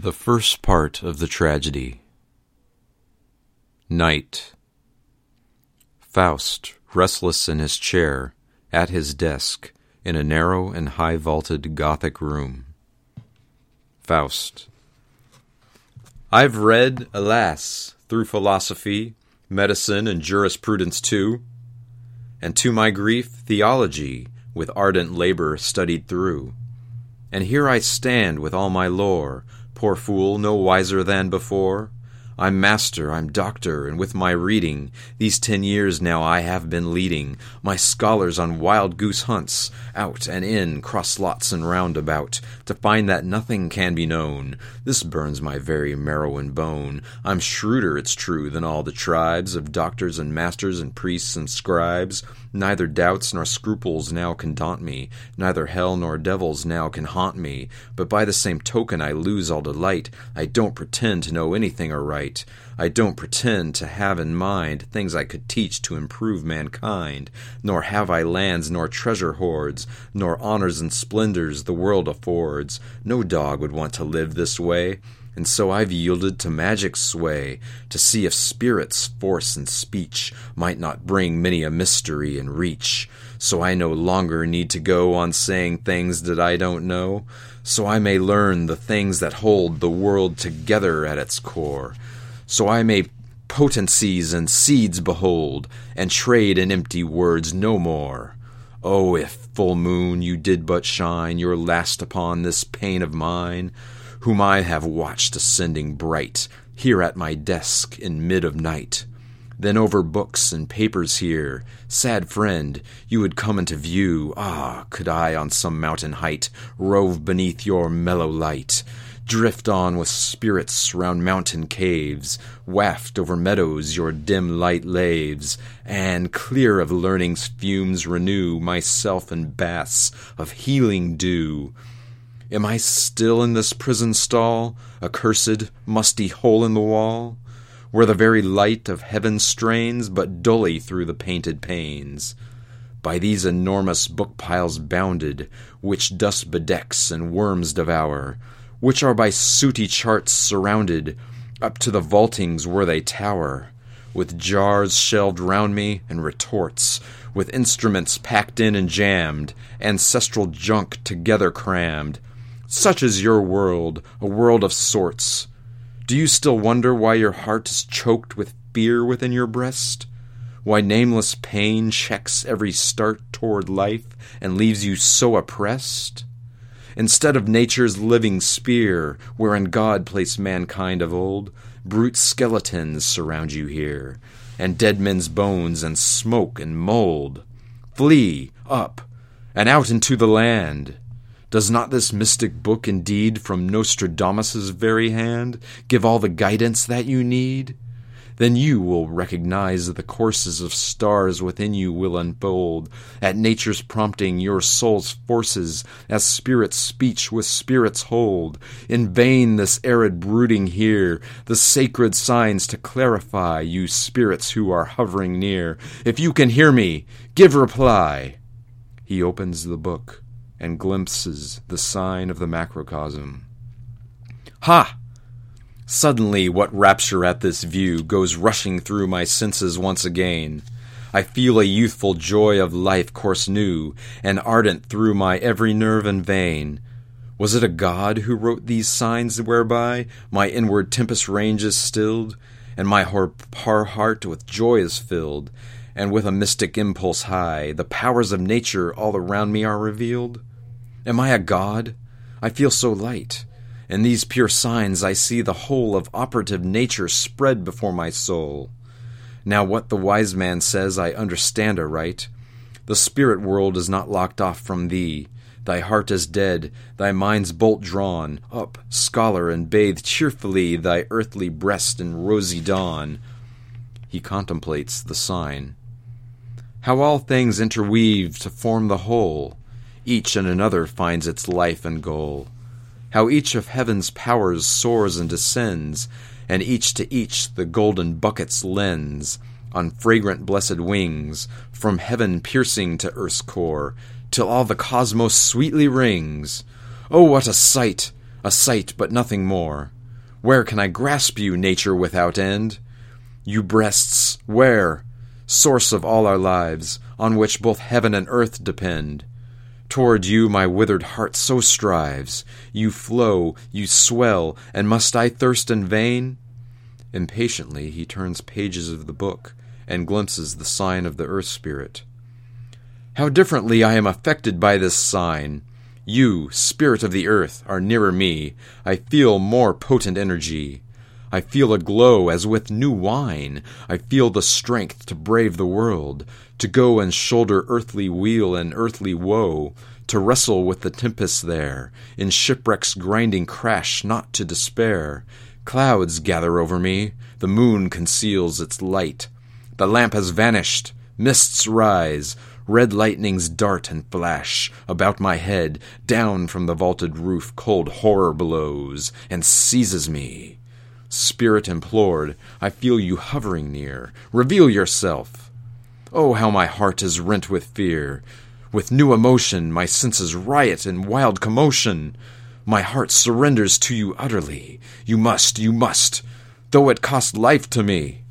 The first part of the tragedy. Night. Faust, restless in his chair, at his desk, in a narrow and high vaulted Gothic room. Faust. I've read, alas, through philosophy, medicine, and jurisprudence too, and to my grief, theology, with ardent labor studied through. And here I stand with all my lore Poor fool, no wiser than before. I'm master, I'm doctor, and with my reading, these ten years now I have been leading my scholars on wild goose hunts, out and in, cross lots and roundabout, to find that nothing can be known. This burns my very marrow and bone. I'm shrewder, it's true, than all the tribes of doctors and masters and priests and scribes. Neither doubts nor scruples now can daunt me, neither hell nor devils now can haunt me. But by the same token I lose all delight. I don't pretend to know anything aright. I don't pretend to have in mind things I could teach to improve mankind. Nor have I lands nor treasure hoards, nor honors and splendors the world affords. No dog would want to live this way and so I've yielded to magic's sway to see if spirit's force and speech might not bring many a mystery and reach. So I no longer need to go on saying things that I don't know, so I may learn the things that hold the world together at its core. So I may potencies and seeds behold, and trade in empty words no more. Oh, if, full moon, you did but shine your last upon this pane of mine, whom I have watched ascending bright, here at my desk in mid of night. Then over books and papers here, sad friend, you would come into view. Ah, could I on some mountain height rove beneath your mellow light, drift on with spirits round mountain caves, waft over meadows your dim light laves, and clear of learning's fumes renew myself in baths of healing dew. Am I still in this prison stall, a cursed, musty hole in the wall, where the very light of heaven strains but dully through the painted panes? By these enormous book piles bounded, which dust bedecks and worms devour, which are by sooty charts surrounded, up to the vaultings where they tower, with jars shelved round me and retorts, with instruments packed in and jammed, ancestral junk together crammed, such is your world, a world of sorts. Do you still wonder why your heart is choked with fear within your breast? Why nameless pain checks every start toward life and leaves you so oppressed? Instead of nature's living spear, wherein God placed mankind of old, brute skeletons surround you here, and dead men's bones and smoke and mold. Flee up and out into the land. Does not this mystic book indeed from Nostradamus's very hand give all the guidance that you need? Then you will recognize the courses of stars within you will unfold, at nature's prompting your soul's forces, as spirit's speech with spirits hold. In vain this arid brooding here, the sacred signs to clarify, you spirits who are hovering near. If you can hear me, give reply. He opens the book and glimpses the sign of the macrocosm. Ha! Suddenly, what rapture at this view goes rushing through my senses once again. I feel a youthful joy of life course new, and ardent through my every nerve and vein. Was it a god who wrote these signs whereby my inward tempest range is stilled, and my heart with joy is filled, and with a mystic impulse high, the powers of nature all around me are revealed? Am I a god? I feel so light. In these pure signs I see the whole of operative nature spread before my soul. Now what the wise man says I understand aright. The spirit world is not locked off from thee. Thy heart is dead, thy mind's bolt drawn. Up, scholar, and bathe cheerfully thy earthly breast in rosy dawn. He contemplates the sign. How all things interweave to form the whole each in another finds its life and goal. How each of heaven's powers soars and descends, and each to each the golden buckets lends, on fragrant blessed wings, from heaven piercing to earth's core, till all the cosmos sweetly rings. Oh, what a sight! a sight but nothing more. Where can I grasp you, nature without end? You breasts, where? Source of all our lives, on which both heaven and earth depend. Toward you my withered heart so strives. You flow, you swell, and must I thirst in vain? Impatiently he turns pages of the book and glimpses the sign of the earth spirit. How differently I am affected by this sign! You, spirit of the earth, are nearer me. I feel more potent energy. I feel a glow as with new wine. I feel the strength to brave the world, to go and shoulder earthly weal and earthly woe, to wrestle with the tempest there, in shipwreck's grinding crash not to despair. Clouds gather over me, the moon conceals its light. The lamp has vanished, mists rise, Red lightnings dart and flash about my head. Down from the vaulted roof cold horror blows and seizes me. Spirit implored, I feel you hovering near. Reveal yourself. Oh, how my heart is rent with fear. With new emotion, my senses riot in wild commotion. My heart surrenders to you utterly. You must, you must, though it cost life to me.